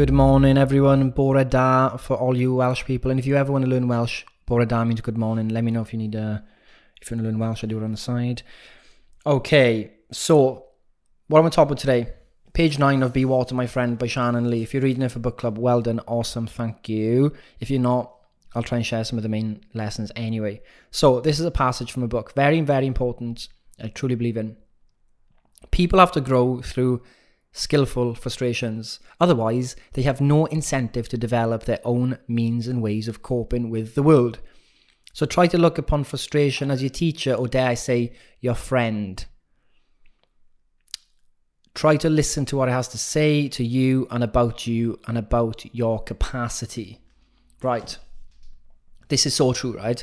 Good morning, everyone. Bore da for all you Welsh people. And if you ever want to learn Welsh, Bore da means good morning. Let me know if you need uh, if you want to learn Welsh. I do it on the side. Okay, so what am I talking about today? Page nine of Be Water, My Friend by Shannon Lee. If you're reading it for book club, well done, awesome, thank you. If you're not, I'll try and share some of the main lessons anyway. So this is a passage from a book, very, very important. I truly believe in. People have to grow through skillful frustrations. Otherwise, they have no incentive to develop their own means and ways of coping with the world. So try to look upon frustration as your teacher, or dare I say, your friend. Try to listen to what it has to say to you and about you and about your capacity. Right. This is so true, right?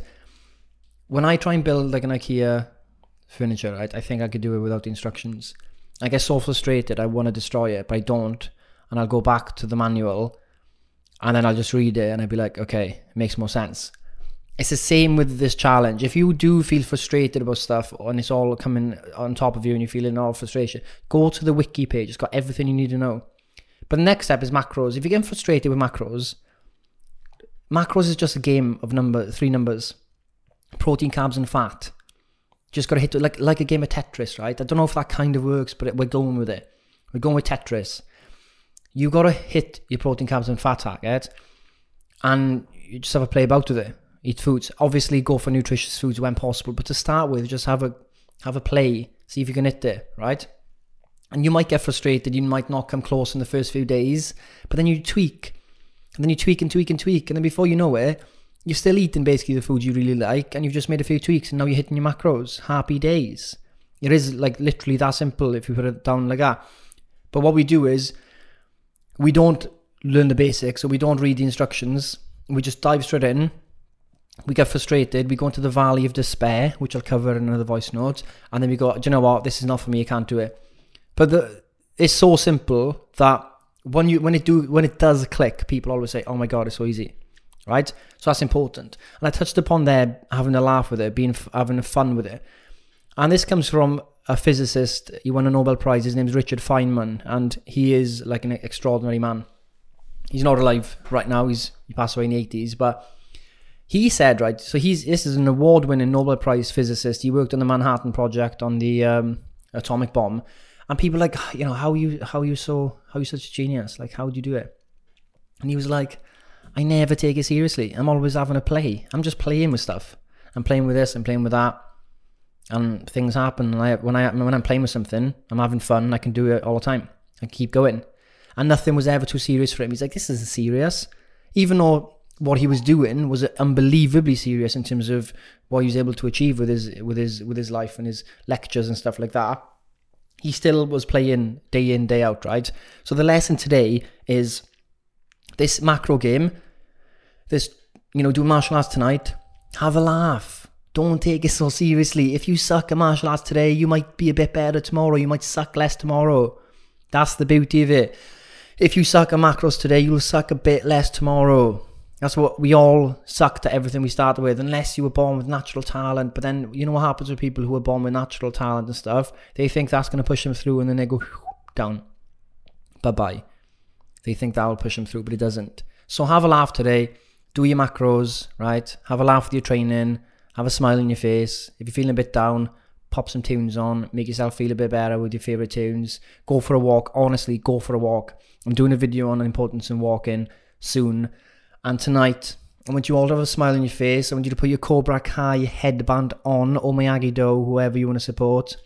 When I try and build like an IKEA furniture, right, I think I could do it without the instructions. I get so frustrated, I want to destroy it, but I don't. And I'll go back to the manual and then I'll just read it and I'll be like, okay, it makes more sense. It's the same with this challenge. If you do feel frustrated about stuff and it's all coming on top of you and you're feeling all frustration, go to the wiki page. It's got everything you need to know. But the next step is macros. If you're getting frustrated with macros, macros is just a game of number three numbers protein, carbs, and fat. Just got to hit it like like a game of Tetris, right? I don't know if that kind of works, but we're going with it. We're going with Tetris. You got to hit your protein, carbs, and fat target, and you just have a play about with it. Eat foods. Obviously, go for nutritious foods when possible, but to start with, just have a have a play. See if you can hit it, right? And you might get frustrated. You might not come close in the first few days, but then you tweak, and then you tweak and tweak and tweak, and then before you know it, you're still eating basically the food you really like, and you've just made a few tweaks, and now you're hitting your macros. Happy days. It is like literally that simple if you put it down like that. But what we do is we don't learn the basics, so we don't read the instructions. We just dive straight in. We get frustrated. We go into the valley of despair, which I'll cover in another voice note, and then we go, do you know what? This is not for me. I can't do it. But the, it's so simple that when you when it do when it does click, people always say, "Oh my god, it's so easy." Right? So that's important. And I touched upon there having a laugh with it, being having fun with it. And this comes from a physicist. He won a Nobel Prize. His name's Richard Feynman, and he is like an extraordinary man. He's not alive right now. He's he passed away in the eighties, but he said right. So he's this is an award-winning Nobel Prize physicist. He worked on the Manhattan Project on the um, atomic bomb, and people like you know how you how you so how you such a genius? Like how would you do it? And he was like, I never take it seriously. I'm always having a play. I'm just playing with stuff. I'm playing with this. I'm playing with that, and things happen. And I, when I when I'm playing with something, I'm having fun. I can do it all the time. I keep going, and nothing was ever too serious for him. He's like, this isn't serious, even though what he was doing was unbelievably serious in terms of what he was able to achieve with his with his with his life and his lectures and stuff like that. He still was playing day in day out, right? So the lesson today is this macro game this, you know, do martial arts tonight, have a laugh. Don't take it so seriously. If you suck at martial arts today, you might be a bit better tomorrow. You might suck less tomorrow. That's the beauty of it. If you suck at macros today, you'll suck a bit less tomorrow. That's what we all suck at everything we started with, unless you were born with natural talent. But then you know what happens with people who are born with natural talent and stuff? They think that's going to push them through, and then they go down. Bye bye. They think that will push them through, but it doesn't. So have a laugh today do your macros, right? Have a laugh with your training, have a smile on your face. If you're feeling a bit down, pop some tunes on, make yourself feel a bit better with your favorite tunes. Go for a walk. Honestly, go for a walk. I'm doing a video on the importance of walking soon. And tonight, I want you all to have a smile on your face. I want you to put your Cobra Kai headband on, or Miyagi Do, whoever you want to support.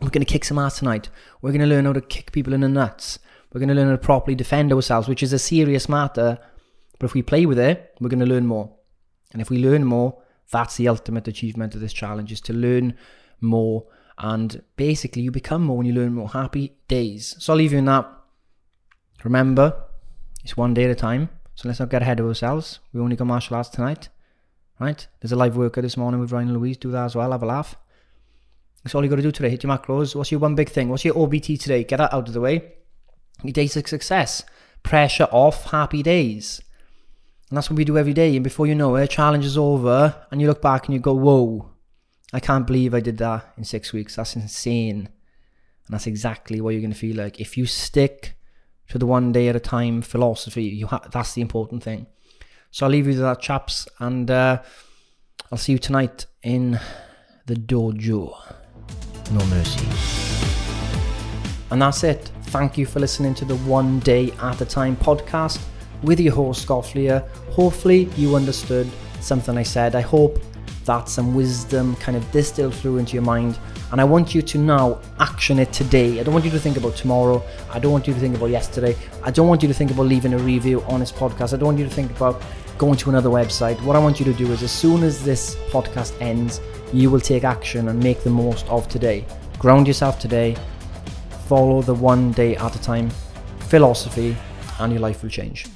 We're going to kick some ass tonight. We're going to learn how to kick people in the nuts. We're going to learn how to properly defend ourselves, which is a serious matter but if we play with it, we're going to learn more. And if we learn more, that's the ultimate achievement of this challenge is to learn more. And basically, you become more when you learn more. Happy days. So I'll leave you in that. Remember, it's one day at a time. So let's not get ahead of ourselves. We only got martial arts tonight, right? There's a live workout this morning with Ryan and Louise. Do that as well. Have a laugh. That's all you got to do today. Hit your macros. What's your one big thing? What's your OBT today? Get that out of the way. Your days of success. Pressure off. Happy days. And that's what we do every day. And before you know it, challenge is over, and you look back and you go, "Whoa, I can't believe I did that in six weeks. That's insane." And that's exactly what you're going to feel like if you stick to the one day at a time philosophy. You ha- that's the important thing. So I'll leave you to that, chaps, and uh, I'll see you tonight in the dojo. No mercy. And that's it. Thank you for listening to the One Day at a Time podcast with your host, Gofflier. Hopefully, you understood something I said. I hope that some wisdom kind of distilled through into your mind. And I want you to now action it today. I don't want you to think about tomorrow. I don't want you to think about yesterday. I don't want you to think about leaving a review on this podcast. I don't want you to think about going to another website. What I want you to do is, as soon as this podcast ends, you will take action and make the most of today. Ground yourself today follow the one day at a time philosophy, and your life will change.